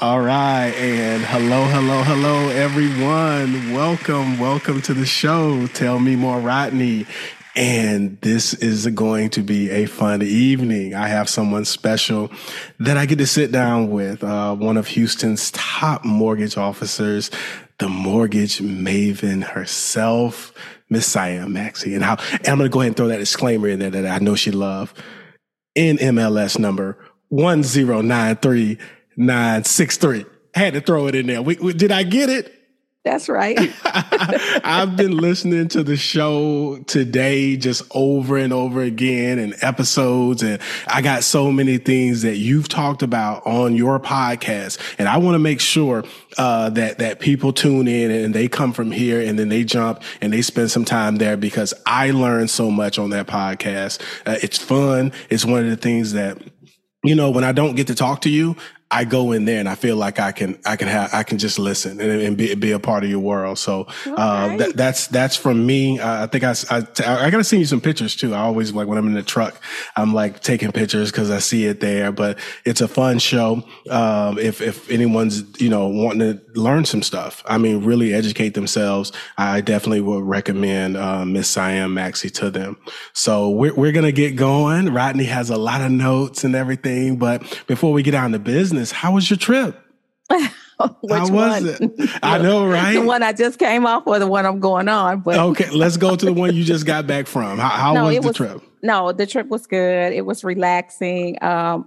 All right. And hello, hello, hello, everyone. Welcome, welcome to the show. Tell me more, Rodney. And this is going to be a fun evening. I have someone special that I get to sit down with, uh, one of Houston's top mortgage officers, the mortgage maven herself, Miss Siam Maxey. And how, and I'm going to go ahead and throw that disclaimer in there that I know she love. NMLS number 1093 963. Had to throw it in there. We, we, did I get it? That's right. I've been listening to the show today just over and over again and episodes. And I got so many things that you've talked about on your podcast. And I want to make sure, uh, that, that people tune in and they come from here and then they jump and they spend some time there because I learned so much on that podcast. Uh, it's fun. It's one of the things that, you know, when I don't get to talk to you, I go in there and I feel like I can, I can have, I can just listen and, and be, be a part of your world. So, uh, that, that's, that's from me. Uh, I think I, I, I gotta send you some pictures too. I always like when I'm in the truck, I'm like taking pictures cause I see it there, but it's a fun show. Um, if, if anyone's, you know, wanting to learn some stuff, I mean, really educate themselves, I definitely would recommend, uh, Miss Siam Maxey to them. So we're, we're going to get going. Rodney has a lot of notes and everything, but before we get on to business, how was your trip? Which How was one? it? I know, right? The one I just came off or the one I'm going on. But okay, let's go to the one you just got back from. How, how No, was the was- trip? no, the trip was good. It was relaxing. Um,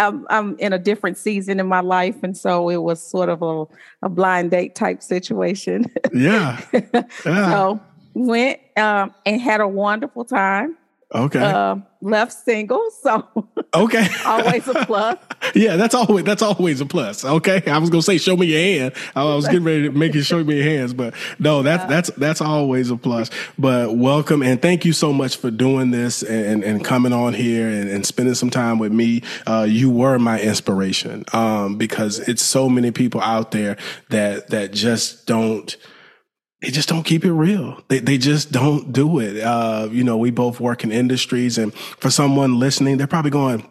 I'm, I'm in a different season in my life. And so it was sort of a, a blind date type situation. Yeah. Yeah. so went um, and had a wonderful time. Okay. Um, left single. So okay. always a plus. yeah, that's always that's always a plus. Okay. I was gonna say show me your hand. I was getting ready to make you show me your hands, but no, that's that's that's always a plus. But welcome and thank you so much for doing this and and coming on here and, and spending some time with me. Uh, you were my inspiration um, because it's so many people out there that that just don't they just don't keep it real. They they just don't do it. Uh, you know, we both work in industries, and for someone listening, they're probably going,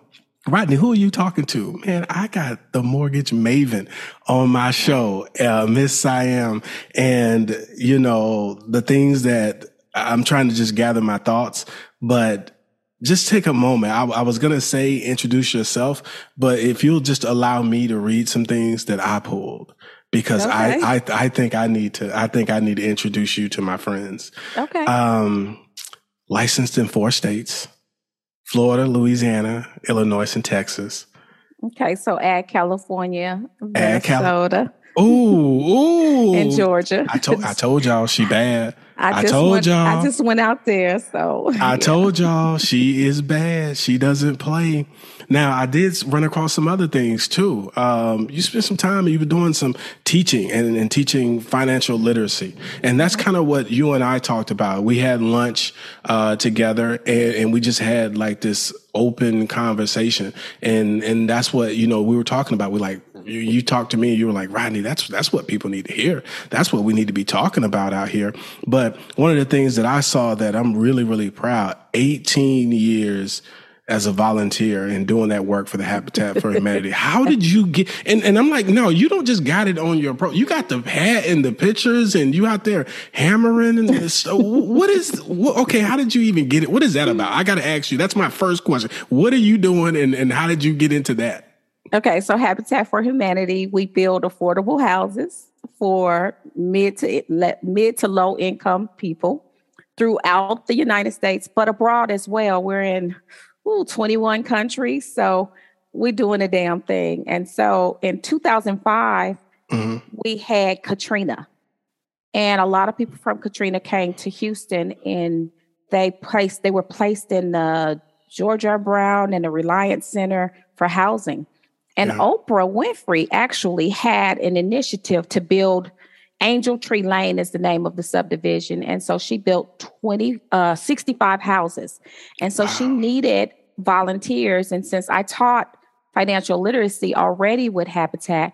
Rodney, who are you talking to? Man, I got the mortgage maven on my show, uh, Miss Siam, and you know the things that I'm trying to just gather my thoughts, but. Just take a moment. I, I was going to say introduce yourself, but if you'll just allow me to read some things that I pulled because Okay. I, I, I think I need to, I think I need to introduce you to my friends. Okay. Um, licensed in four states, Florida, Louisiana, Illinois, and Texas. okay. So add California, Add Cal- Minnesota, Ooh, ooh. and Georgia. I told, I told y'all she bad. I just told went, y'all. I just went out there. So I told y'all she is bad. She doesn't play. Now I did run across some other things too. Um, you spent some time. You were doing some teaching and, and teaching financial literacy, and that's kind of what you and I talked about. We had lunch uh, together, and, and we just had like this open conversation, and and that's what you know we were talking about. We like you, you talked to me, and you were like Rodney. That's that's what people need to hear. That's what we need to be talking about out here. But one of the things that I saw that I'm really really proud. 18 years as a volunteer and doing that work for the Habitat for Humanity. How did you get? And, and I'm like, no, you don't just got it on your pro. You got the hat and the pictures, and you out there hammering and this. So what is? What, okay, how did you even get it? What is that about? I got to ask you. That's my first question. What are you doing, and and how did you get into that? Okay, so Habitat for Humanity, we build affordable houses for mid to mid to low income people throughout the United States, but abroad as well. We're in ooh, 21 countries, so we're doing a damn thing. And so in 2005, Mhm. we had Katrina, and a lot of people from Katrina came to Houston, and they placed they were placed in the George R. Brown and the Reliant Center for housing. And Yeah. Oprah Winfrey actually had an initiative to build Angel Tree Lane is the name of the subdivision. And so she built 20, uh, 65 houses. And so she needed volunteers. And since I taught financial literacy already with Habitat,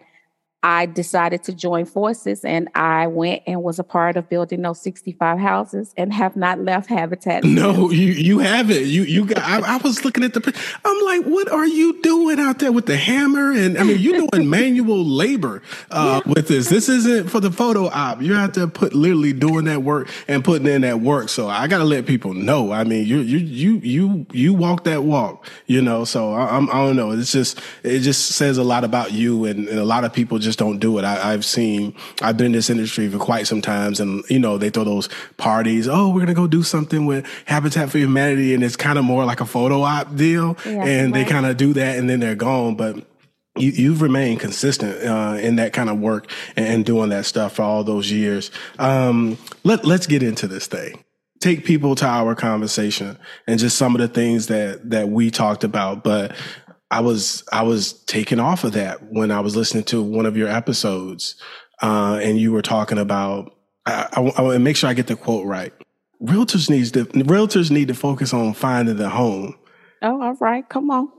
I decided to join forces and I went and was a part of building those 65 houses and have not left Habitat. No, you you haven't. You you got I, I, was looking at the I'm like, what are you doing out there with the hammer? And I mean you're doing manual labor uh, yeah. with this. This isn't for the photo op. You have to put literally doing that work and putting in that work. So I gotta let people know. I mean you you you you you walk that walk, you know. So I, I'm I don't know. It's just it just says a lot about you and, and a lot of people just just don't do it. I, have seen, I've been in this industry for quite some times and, you know, they throw those parties. Oh, we're going to go do something with Habitat for Humanity. And it's kind of more like a photo op deal. Yeah, and right. they kind of do that and then they're gone. But you, have remained consistent uh, in that kind of work and, and, doing that stuff for all those years. Um, let, let's get into this thing. Take people to our conversation and just some of the things that that we talked about. But I was I was taken off of that when I was listening to one of your episodes, uh, and you were talking about. I, I, I want to make sure I get the quote right. Realtors needs to realtors need to focus on finding the home. Oh, all right, come on.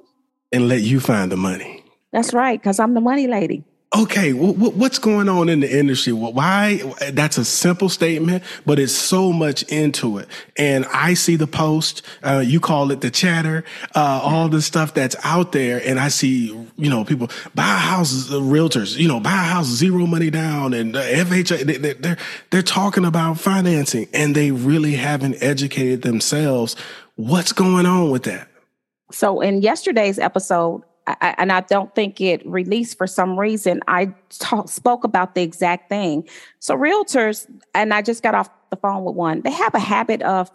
And let you find the money. That's right, because I'm the money lady okay, what's going on in the industry? Why? That's a simple statement, but it's so much into it. And I see the post, uh, you call it the chatter, uh, all the stuff that's out there. And I see, you know, people buy houses, uh, realtors, you know, buy a house, zero money down and uh, FHA, they, they're, they're talking about financing and they really haven't educated themselves. What's going on with that? So in yesterday's episode, I, and I don't think it released for some reason. I talk, spoke about the exact thing. So realtors, and I just got off the phone with one. They have a habit of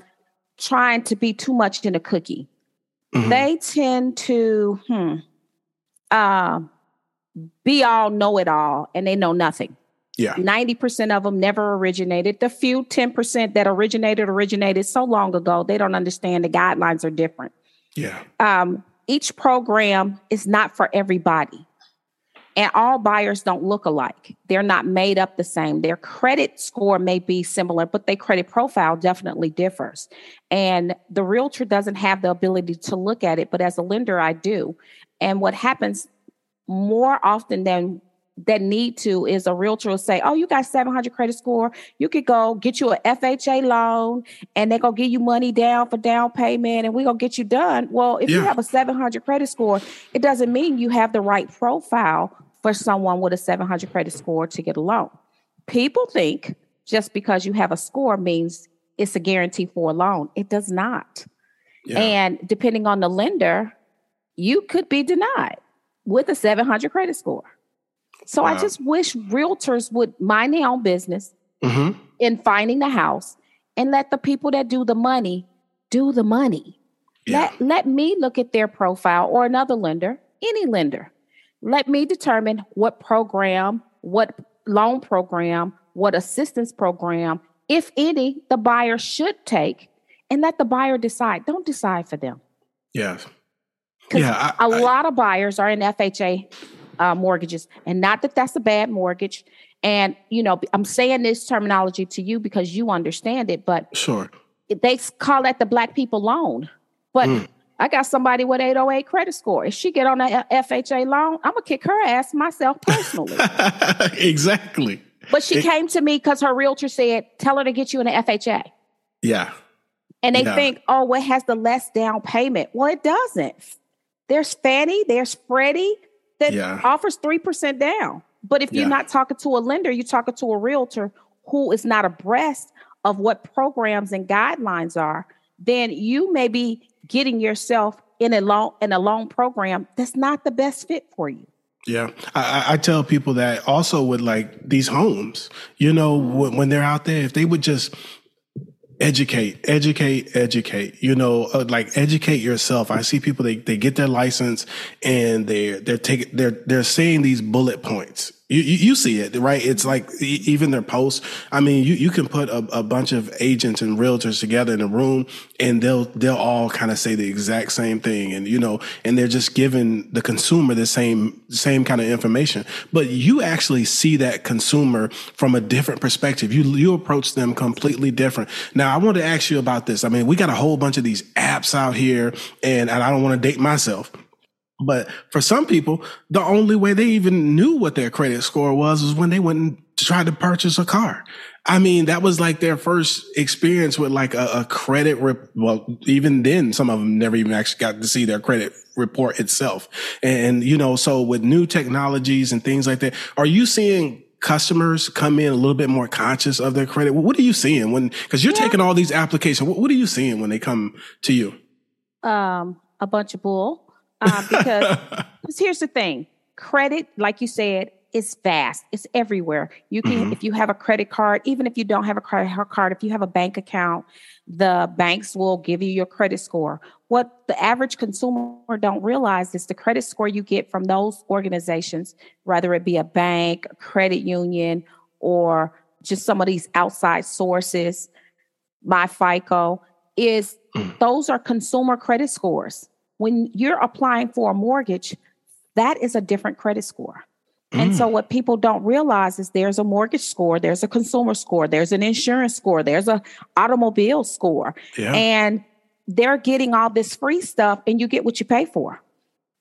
trying to be too much in a cookie. Mm-hmm. They tend to, hmm, uh, be all know it all, and they know nothing. Yeah. 90% of them never originated. The few 10% that originated originated so long ago, they don't understand the guidelines are different. Yeah. Um, each program is not for everybody. And all buyers don't look alike. They're not made up the same. Their credit score may be similar, but their credit profile definitely differs. And the realtor doesn't have the ability to look at it, but as a lender, I do. And what happens more often than that need to is a realtor will say, "Oh, you got 700 credit score. You could go get you a FHA loan, and they're gonna give you money down for down payment, and we're gonna get you done." Well, if yeah. you have a 700 credit score, it doesn't mean you have the right profile for someone with a 700 credit score to get a loan. People think just because you have a score means it's a guarantee for a loan. It does not. Yeah. And depending on the lender, you could be denied with a 700 credit score. So wow. I just wish realtors would mind their own business mm-hmm. in finding the house and let the people that do the money do the money. Yeah. Let, let me look at their profile or another lender, any lender. Let me determine what program, what loan program, what assistance program, if any, the buyer should take and let the buyer decide. Don't decide for them. Yes. Yeah. I, a I, lot of buyers are in FHA uh, mortgages. And not that that's a bad mortgage. And, you know, I'm saying this terminology to you because you understand it, but sure. They call that the black people loan. But mm. I got somebody with 808 credit score. If she get on a FHA loan, I'm gonna kick her ass myself personally. exactly. But she it, came to me because her realtor said, "Tell her to get you an FHA." Yeah. And they yeah. think, "Oh, what has the less down payment?" Well, it doesn't. There's Fannie, there's Freddie, that yeah. offers 3% down. But if you're not talking to a lender, you're talking to a realtor who is not abreast of what programs and guidelines are, then you may be getting yourself in a loan in a loan program that's not the best fit for you. Yeah, I, I, tell people that also with like these homes, you know, when, when they're out there, if they would just educate educate educate. You know uh, like educate yourself. I see people they, they get their license and they're they're taking they're they're saying these bullet points you, you, you, see it, right? It's like even their posts. I mean, you, you can put a, a, bunch of agents and realtors together in a room and they'll, they'll all kind of say the exact same thing. And, you know, and they're just giving the consumer the same, same kind of information. But you actually see that consumer from a different perspective. You, you approach them completely different. Now, I want to ask you about this. I mean, we got a whole bunch of these apps out here and, and I don't want to date myself But for some people, the only way they even knew what their credit score was was when they went and tried to purchase a car. I mean, that was like their first experience with like a, a credit. Rep- well, even then, some of them never even actually got to see their credit report itself. And, you know, so with new technologies and things like that, are you seeing customers come in a little bit more conscious of their credit? What are you seeing when, cause you're yeah. taking all these applications. What, what, are you seeing when they come to you? Um, a bunch of bull. Uh, because here's the thing credit, like you said, is vast. It's everywhere. You can, mm-hmm. if you have a credit card, even if you don't have a credit card, if you have a bank account, the banks will give you your credit score. What the average consumer don't realize is the credit score you get from those organizations, whether it be a bank, a credit union, or just some of these outside sources, my FICO, is mm. those are consumer credit scores. When you're applying for a mortgage, that is a different credit score. And so, mm. what people don't realize is there's a mortgage score, there's a consumer score, there's an insurance score, there's an automobile score, yeah. and they're getting all this free stuff, and you get what you pay for.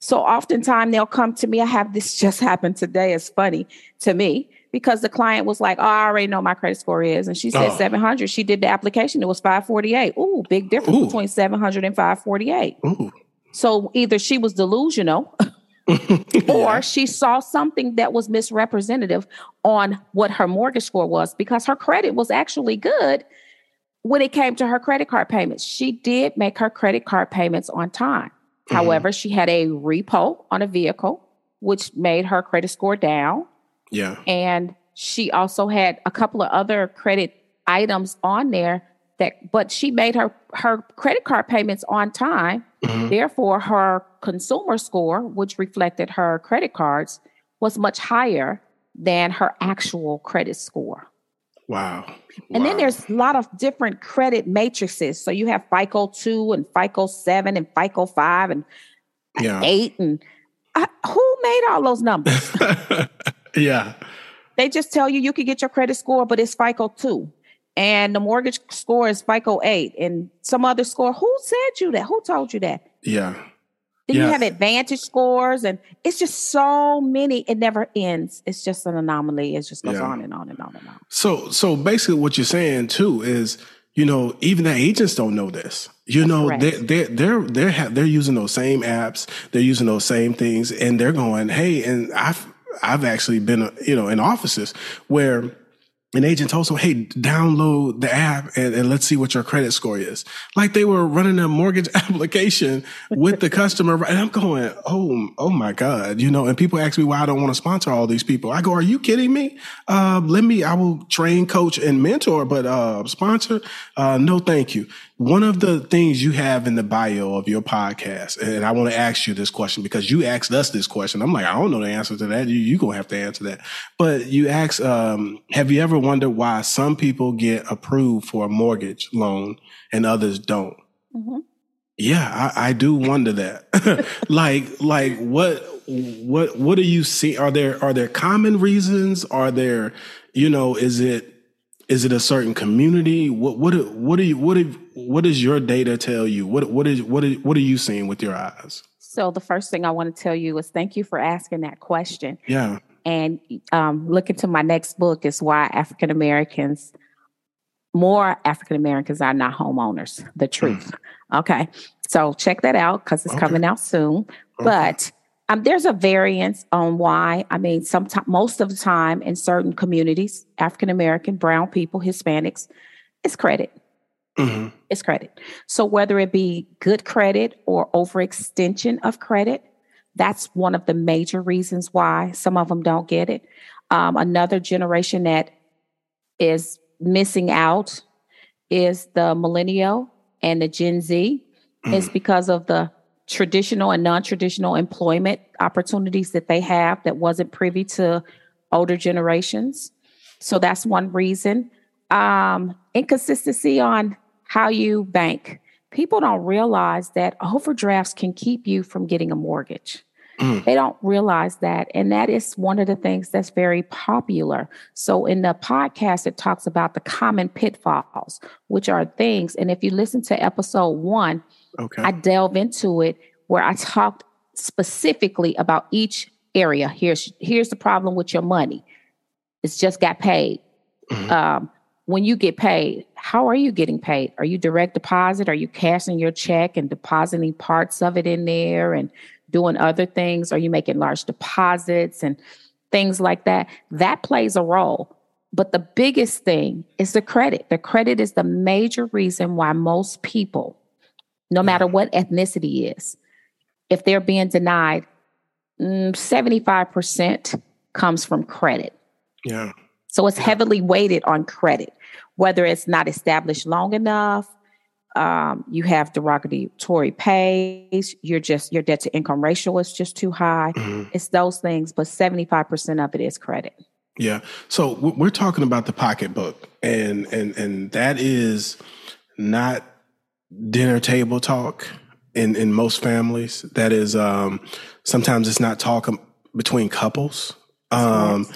So, oftentimes they'll come to me. I have this just happened today. It's funny to me because the client was like, "Oh, I already know my credit score is," and she said oh. 700. She did the application; it was 548. Ooh, big difference Ooh. between 700 and 548. Ooh. So either she was delusional. or she saw something that was misrepresentative on what her mortgage score was because her credit was actually good when it came to her credit card payments. She did make her credit card payments on time. Mm-hmm. However, she had a repo on a vehicle, which made her credit score down. Yeah. And she also had a couple of other credit items on there that but she made her her credit card payments on time mm-hmm. therefore her consumer score which reflected her credit cards was much higher than her actual credit score wow and wow. then there's a lot of different credit matrices so you have fico 2 and fico 7 and fico 5 and yeah. 8 and uh, who made all those numbers yeah they just tell you you can get your credit score but it's fico 2 and the mortgage score is FICO 8 and some other score. Who said you that? Who told you that? Yeah. Then yeah. you have advantage scores and it's just so many. It never ends. It's just an anomaly. It just goes yeah. on and on and on and on. So so basically what you're saying too is, you know, even the agents don't know this. You know, they they they're they're ha- they're using those same apps, they're using those same things, and they're going, hey, and I've I've actually been, you know, in offices where an agent told them, hey, download the app and, and, let's see what your credit score is. Like they were running a mortgage application with the customer. And I'm going, oh, oh my God, you know, and people ask me why I don't want to sponsor all these people. I go, are you kidding me? Uh, let me, I will train, coach and mentor, but, uh, sponsor, uh, no, thank you. One of the things you have in the bio of your podcast, and I want to ask you this question because you asked us this question. I'm like, I don't know the answer to that. You, you gonna have to answer that. But you asked, um, have you ever wondered why some people get approved for a mortgage loan and others don't? Mm-hmm. Yeah, I, I, do wonder that. like, like what, what, what do you see? Are there, are there common reasons? Are there, you know, is it, is it a certain community? What what what do you what do, what does your data tell you? What what is what is, what are you seeing with your eyes? So the first thing I want to tell you is thank you for asking that question. Yeah. And um, look into my next book is why African Americans, more African Americans are not homeowners. The truth. Mm. Okay. So check that out because it's okay. coming out soon. Okay. But um, there's a variance on why. I mean, sometimes, most of the time in certain communities, African American, brown people, Hispanics, it's credit. Mm-hmm. It's credit. So whether it be good credit or overextension of credit, that's one of the major reasons why some of them don't get it. Um, another generation that is missing out is the millennial and the Gen Z. Mm-hmm. Is because of the traditional and non-traditional employment opportunities that they have that wasn't privy to older generations. So that's one reason. Um, inconsistency on how you bank. People don't realize that overdrafts can keep you from getting a mortgage. Mm. They don't realize that. And that is one of the things that's very popular. So in the podcast, it talks about the common pitfalls, which are things. And if you listen to episode one, Okay. I delve into it where I talked specifically about each area. Here's here's the problem with your money. It's just got paid. Mm-hmm. Um, when you get paid, how are you getting paid? Are you direct deposit? Are you cashing your check and depositing parts of it in there and doing other things? Are you making large deposits and things like that? That plays a role. But the biggest thing is the credit. The credit is the major reason why most people, no matter what ethnicity is, if they're being denied, 75% mm, comes from credit. Yeah. So it's heavily weighted on credit, whether it's not established long enough, um, you have derogatory pays, you're just your debt to income ratio is just too high. Mm-hmm. It's those things, but 75% of it is credit. Yeah. So we're talking about the pocketbook and and and that is not dinner table talk in in most families. That is um sometimes it's not talk between couples. Um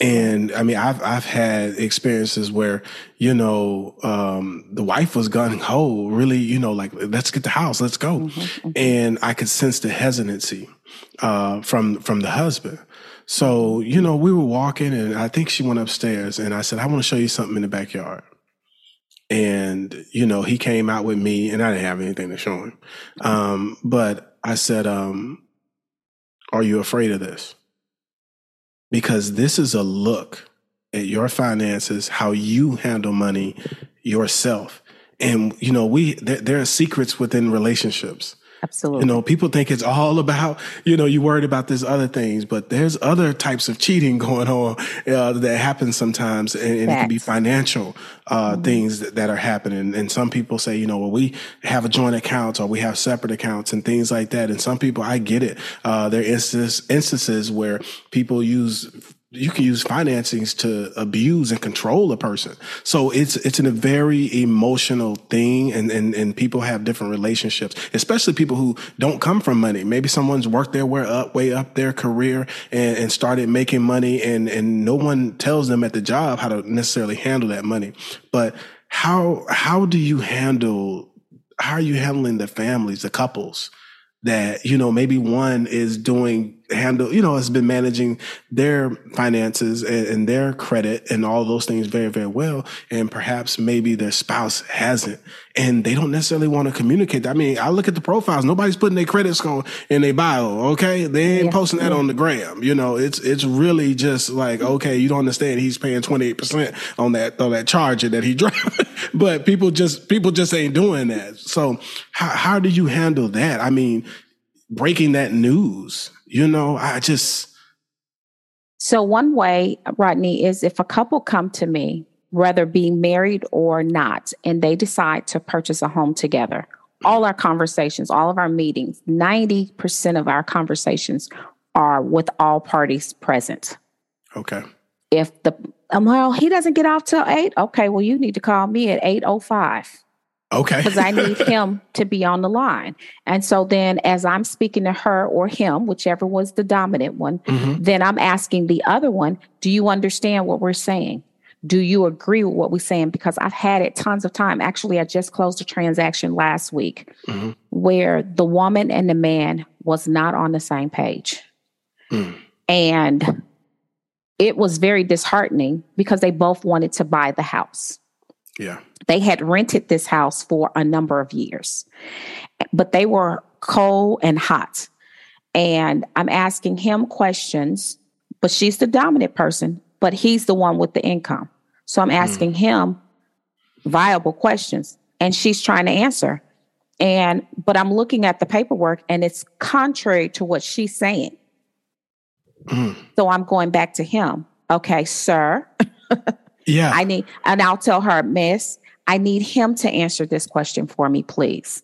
and I mean, I've I've had experiences where you know um, the wife was gung ho, really, you know, like let's get the house, let's go, mm-hmm, mm-hmm. and I could sense the hesitancy uh, from from the husband. So you know, we were walking, and I think she went upstairs, and I said, "I want to show you something in the backyard." And you know, he came out with me, and I didn't have anything to show him, um, but I said, um, "Are you afraid of this?" Because this is a look at your finances, how you handle money yourself. And, you know, we, there, there are secrets within relationships. Absolutely. You know, people think it's all about, you know, you worried about this other things, but there's other types of cheating going on uh, that happens sometimes, and, and it can be financial uh, mm-hmm. things that, that, are happening. And some people say, you know, well, we have a joint account or we have separate accounts and things like that. And some people, I get it. Uh, there are instances, instances where people use you can use financings to abuse and control a person. So it's it's a very emotional thing and, and and people have different relationships, especially people who don't come from money. Maybe someone's worked their way up way up their career and, and started making money and and no one tells them at the job how to necessarily handle that money. But how how do you handle how are you handling the families, the couples? that, you know, maybe one is doing handle, you know, has been managing their finances and, and, their credit and all those things very, very well. And perhaps maybe their spouse hasn't and they don't necessarily want to communicate. I mean, I look at the profiles. Nobody's putting their credit score in their bio. Okay. They ain't yeah. posting that yeah. on the gram. You know, it's, it's really just like, mm-hmm. okay, you don't understand. He's paying 28% on that, on that charger that he drives. but people just, people just ain't doing that. So how, how do you handle that? I mean, breaking that news. You know, I just. So, one way, Rodney, is if a couple come to me, whether being married or not, and they decide to purchase a home together, all our conversations, all of our meetings, 90% of our conversations are with all parties present. Okay. If the, um, well, he doesn't get off till eight. Okay. Well, you need to call me at 805. Okay. Because I need him to be on the line. And so then, as I'm speaking to her or him, whichever was the dominant one, mm-hmm. then I'm asking the other one, Do you understand what we're saying? Do you agree with what we're saying? Because I've had it tons of time. Actually, I just closed a transaction last week mm-hmm. where the woman and the man was not on the same page. Mm. And it was very disheartening because they both wanted to buy the house. Yeah. They had rented this house for a number of years, but they were cold and hot. And I'm asking him questions, but she's the dominant person, but he's the one with the income. So I'm asking mm. him viable questions and she's trying to answer. And, but I'm looking at the paperwork and it's contrary to what she's saying. Mm. So I'm going back to him. Okay, sir. Yeah. I need, and I'll tell her, Miss, I need him to answer this question for me, please.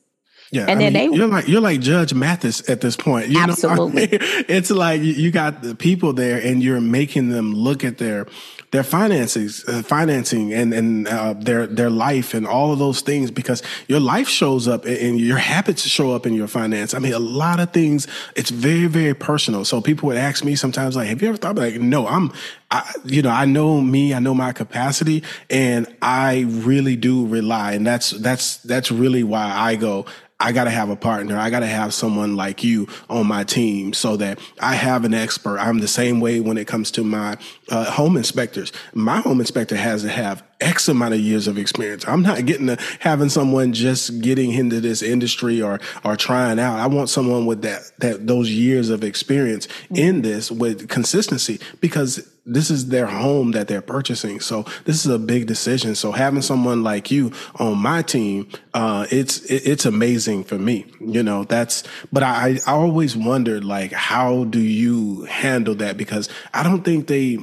Yeah, and I then mean, they you're like you're like Judge Mathis at this point. You absolutely, know? it's like you got the people there, and you're making them look at their their finances, uh, financing, and and uh, their their life, and all of those things, because your life shows up, and your habits show up in your finance. I mean, a lot of things. It's very very personal. So people would ask me sometimes, like, "Have you ever thought about?" Like, no, I'm I, you know, I know me, I know my capacity and I really do rely. And that's, that's, that's really why I go, I got to have a partner. I got to have someone like you on my team so that I have an expert. I'm the same way when it comes to my uh, home inspectors. My home inspector has to have X amount of years of experience. I'm not getting to having someone just getting into this industry or, or trying out. I want someone with that, that, those years of experience in this with consistency because this is their home that they're purchasing. So this is a big decision. So having someone like you on my team, uh, it's, it, it's amazing for me. You know, that's, but I, I always wondered like, how do you handle that? Because I don't think they,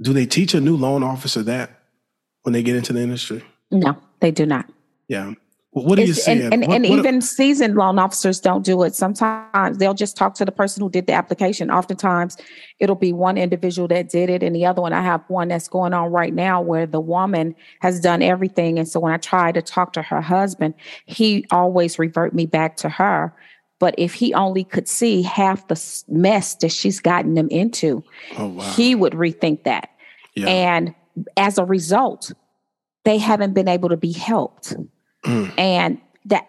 do they teach a new loan officer that when they get into the industry? No, they do not. Yeah. What do you see? And, and, what, and what, even seasoned loan officers don't do it. Sometimes they'll just talk to the person who did the application. Oftentimes it'll be one individual that did it and the other one. I have one that's going on right now where the woman has done everything. And so when I try to talk to her husband, he always revert me back to her. But if he only could see half the mess that she's gotten them into, oh, wow. he would rethink that. Yeah. And as a result, they haven't been able to be helped. Mm. And that,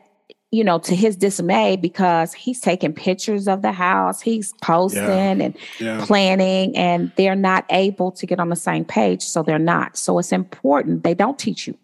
you know, to his dismay, because he's taking pictures of the house, he's posting yeah. and yeah. planning, and they're not able to get on the same page. So they're not. So it's important. They don't teach you.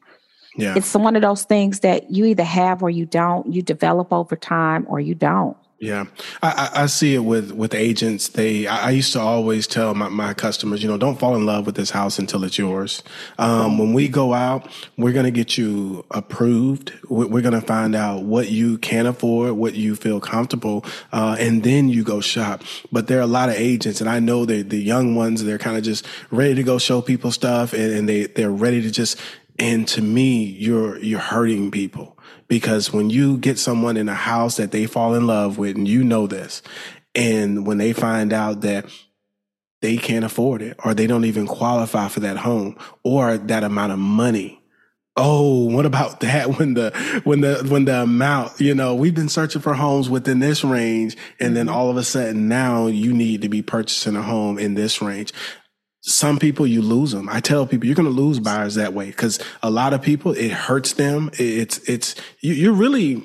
Yeah. It's one of those things that you either have or you don't. You develop over time or you don't. Yeah, I, I, see it with with agents. They, I used to always tell my, my customers, you know, don't fall in love with this house until it's yours. Um, when we go out, we're going to get you approved. We're going to find out what you can afford, what you feel comfortable, uh, and then you go shop. But there are a lot of agents, and I know that the young ones, they're kind of just ready to go show people stuff, and, and they they're ready to just. And to me, you're you're hurting people because when you get someone in a house that they fall in love with, and you know this, and when they find out that they can't afford it or they don't even qualify for that home or that amount of money. Oh, what about that when the when the when the amount, you know, we've been searching for homes within this range and then mm-hmm. all of a sudden now you need to be purchasing a home in this range some people you lose them. I tell people you're going to lose buyers that way because a lot of people it hurts them. It's it's you, are really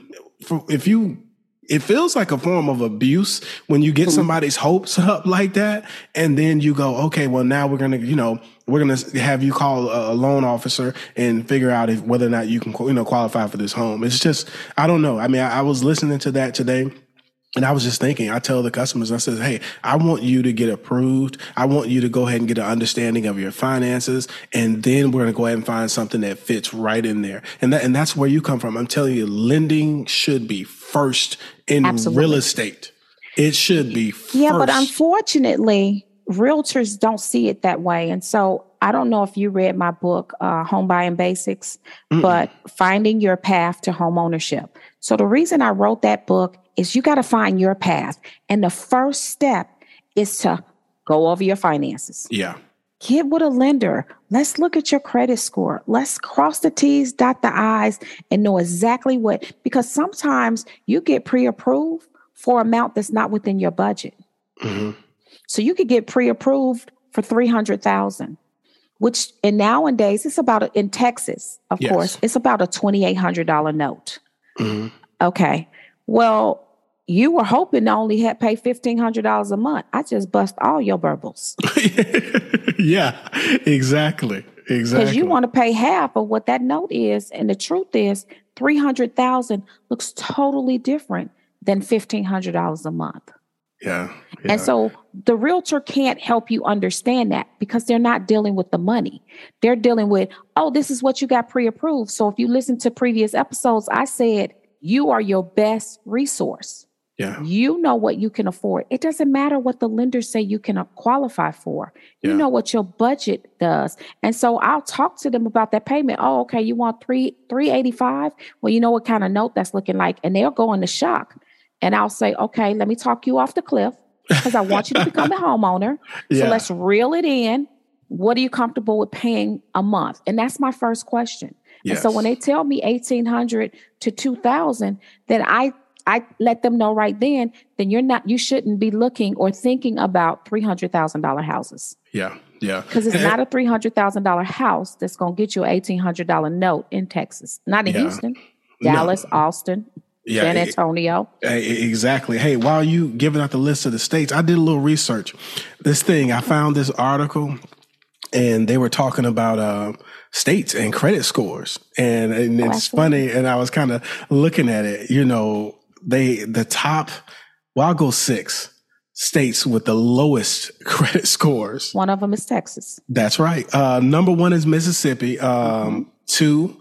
if you it feels like a form of abuse when you get mm-hmm. somebody's hopes up like that and then you go okay well now we're going to you know we're going to have you call a loan officer and figure out if whether or not you can you know qualify for this home. It's just I don't know. I mean I, I was listening to that today and I was just thinking, I tell the customers, I says, Hey, I want you to get approved. I want you to go ahead and get an understanding of your finances. And then we're going to go ahead and find something that fits right in there. And that, and that's where you come from. I'm telling you, lending should be first in Absolutely. real estate. It should be first. Yeah, but unfortunately, realtors don't see it that way. And so I don't know if you read my book, uh, Home Buying Basics, Mm-mm. but finding your path to home ownership. So the reason I wrote that book is you got to find your path. And the first step is to go over your finances. Yeah. Get with a lender. Let's look at your credit score. Let's cross the T's, dot the I's, and know exactly what, because sometimes you get pre approved for amount that's not within your budget. Mm-hmm. So you could get pre approved for 300,000 which and nowadays it's about a, in Texas, of yes. course, it's about a twenty eight hundred dollar note. Mm-hmm. Okay, well, you were hoping to only have pay fifteen hundred dollars a month. I just bust all your burbles. yeah, exactly. Exactly. Because you want to pay half of what that note is. And the truth is, three hundred thousand looks totally different than fifteen hundred dollars a month. Yeah, yeah. And so the realtor can't help you understand that because they're not dealing with the money. They're dealing with, oh, this is what you got pre approved. So if you listen to previous episodes, I said you are your best resource. Yeah. You know what you can afford. It doesn't matter what the lenders say you can uh, qualify for. You yeah. know what your budget does. And so I'll talk to them about that payment. Oh, okay, you want 3 385? Well, you know what kind of note that's looking like and they'll go into shock. And I'll say, "Okay, let me talk you off the cliff because I want you to become a homeowner. Yeah. So let's reel it in. What are you comfortable with paying a month?" And that's my first question. Yes. And so when they tell me 1800 to 2000, then I I let them know right then, then you're not, you shouldn't be looking or thinking about $300,000 houses. Yeah. Yeah. Because it's not a $300,000 house that's going to get you an $1,800 note in Texas, not in yeah. Houston, Dallas, no. Austin, yeah, San Antonio. Exactly. Hey, while you giving out the list of the states, I did a little research. This thing, I found this article and they were talking about uh, states and credit scores. And, and oh, it's funny. And I was kind of looking at it, you know, they, the top, well, I'll go six states with the lowest credit scores. One of them is Texas. That's right. Uh, number one is Mississippi. Um, mm-hmm. Two,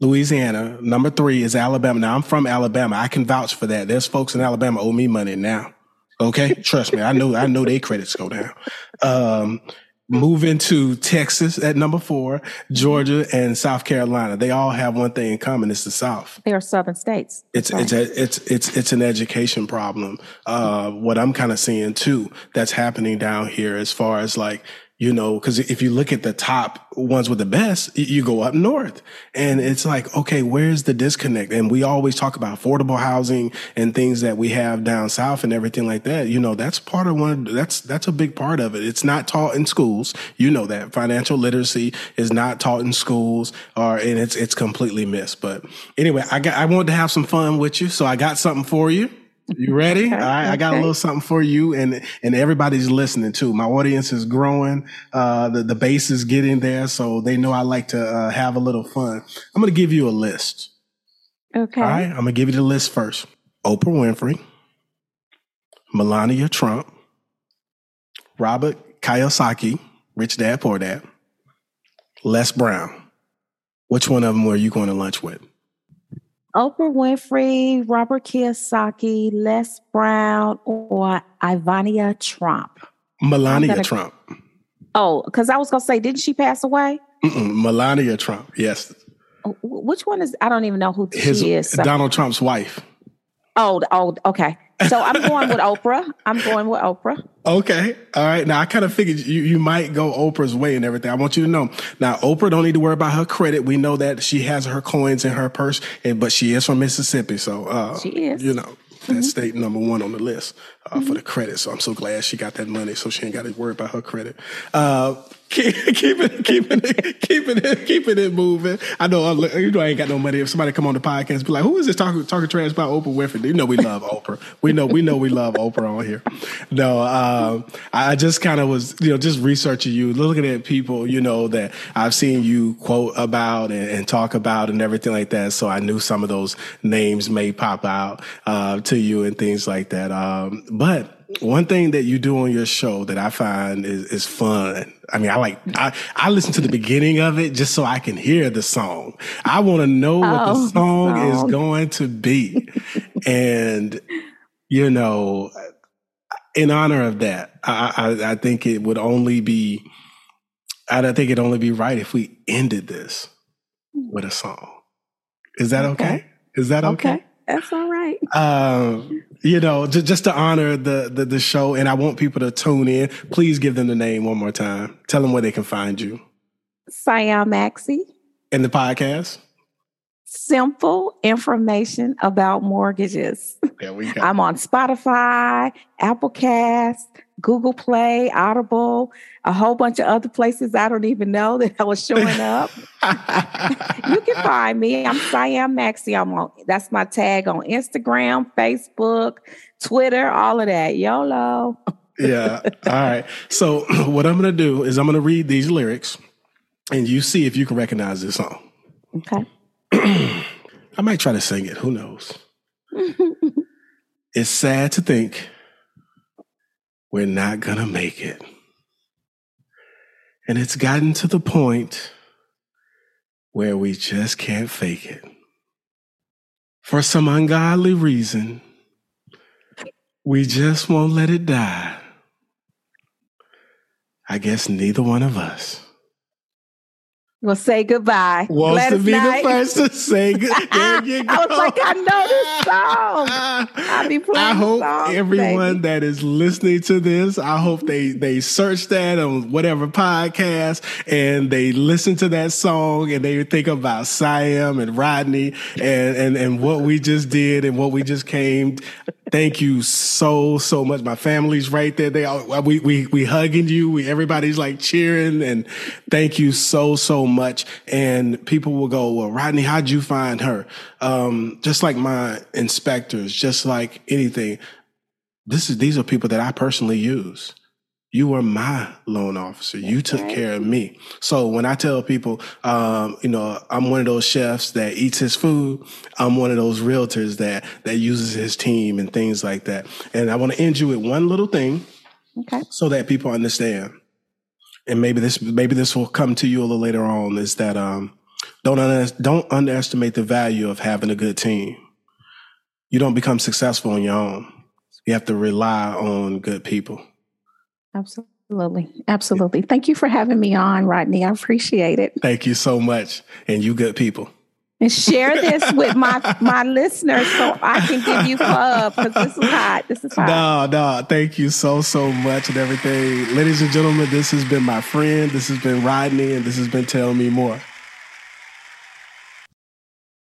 Louisiana. Number three is Alabama. Now I'm from Alabama. I can vouch for that. There's folks in Alabama owe me money now. Okay. Trust me. I know, I know their credits go down. Um, move into Texas at number four, Georgia and South Carolina. They all have one thing in common. It's the South. They are southern states. It's, right. it's, a, it's, it's, it's an education problem. Uh, what I'm kind of seeing too, that's happening down here as far as like, you know, because if you look at the top ones with the best, you go up north. And it's like, okay, where's the disconnect? And we always talk about affordable housing and things that we have down south and everything like that. You know, that's part of one, that's, that's a big part of it. It's not taught in schools. You know that financial literacy is not taught in schools or, and it's, it's completely missed. But anyway, I got, I wanted to have some fun with you. So I got something for you. You ready? All right, okay. I got a little something for you, and and everybody's listening too. My audience is growing. Uh, the the base is getting there, so they know I like to uh, have a little fun. I'm going to give you a list. Okay. All right, I'm going to give you the list first. Oprah Winfrey, Melania Trump, Robert Kiyosaki, Rich Dad Poor Dad, Les Brown. Which one of them were you going to lunch with? Oprah Winfrey, Robert Kiyosaki, Les Brown, or Ivania Trump? Melania gonna, Trump. Oh, because I was going to say, didn't she pass away? Mm-mm, Melania Trump, yes. Oh, which one is, I don't even know who His, she is. So. Donald Trump's wife. Oh, oh, okay. So I'm going with Oprah. I'm going with Oprah. Okay. All right. Now I kind of figured you, you might go Oprah's way and everything. I want you to know. Now Oprah don't need to worry about her credit. We know that she has her coins in her purse, and, but she is from Mississippi. So, uh, she is. You know, that mm-hmm. state number one on the list uh, mm-hmm. for the credit. So I'm so glad she got that money, so she ain't got to worry about her credit. Uh, keep, keep it, keeping it, keeping it, keeping it moving. I know, you know, I ain't got no money. If somebody come on the podcast, be like, "Who is this talking talking trash about Oprah Winfrey?" You know, we love Oprah. We know, we know, we love Oprah on here. No, um, I just kind of was, you know, just researching you, looking at people, you know, that I've seen you quote about and, and talk about and everything like that. So I knew some of those names may pop out uh, to you and things like that. Um, but one thing that you do on your show that I find is, is fun. I mean, I like, I, I listen to the beginning of it just so I can hear the song. I want to know what oh, the song, song is going to be. and, you know, in honor of that, I, I, I think it would only be, I don't think it'd only be right if we ended this hmm. with a song. Is that okay? okay? Is that okay? okay? That's all right. Um, you know, just, just to honor the, the, the show, and I want people to tune in. Please give them the name one more time. Tell them where they can find you. Siam Maxey. And the podcast. Simple information about mortgages. There we go. I'm on Spotify, Applecast, Google Play, Audible, a whole bunch of other places I don't even know that I was showing up. you can find me. I'm Siam Maxey. I'm on that's my tag on Instagram, Facebook, Twitter, all of that. YOLO. yeah. All right. So what I'm gonna do is I'm gonna read these lyrics and you see if you can recognize this song. Okay. I might try to sing it. Who knows? it's sad to think we're not going to make it. And it's gotten to the point where we just can't fake it. For some ungodly reason, we just won't let it die. I guess neither one of us Well, say goodbye. Wants Gladys to be Knight. the first to say good. There you go. I was like, I know this song. I'll be playing. I hope song, everyone baby. that is listening to this, I hope they they search that on whatever podcast and they listen to that song and they think about Siam and Rodney and and and what we just did and what we just came. Thank you so so much. My family's right there. They all, we we we hugging you. We everybody's like cheering and thank you so so so much. And people will go, well, Rodney, how'd you find her? Um, just like my inspectors, just like anything. This is, these are people that I personally use. You were my loan officer. You took care of me. So when I tell people, um, you know, I'm one of those chefs that eats his food. I'm one of those realtors that, that uses his team and things like that. And I want to end you with one little thing. Okay. So that people understand and maybe this maybe this will come to you a little later on is that um, don't under, don't underestimate the value of having a good team. You don't become successful on your own. You have to rely on good people. Absolutely. Absolutely. Thank you for having me on, Rodney. I appreciate it. Thank you so much. And you good people and share this with my my listeners so I can give you love because this is hot. This is hot. No, no, thank you so so much and everything, ladies and gentlemen. This has been my friend. This has been Rodney, and this has been Tell Me More.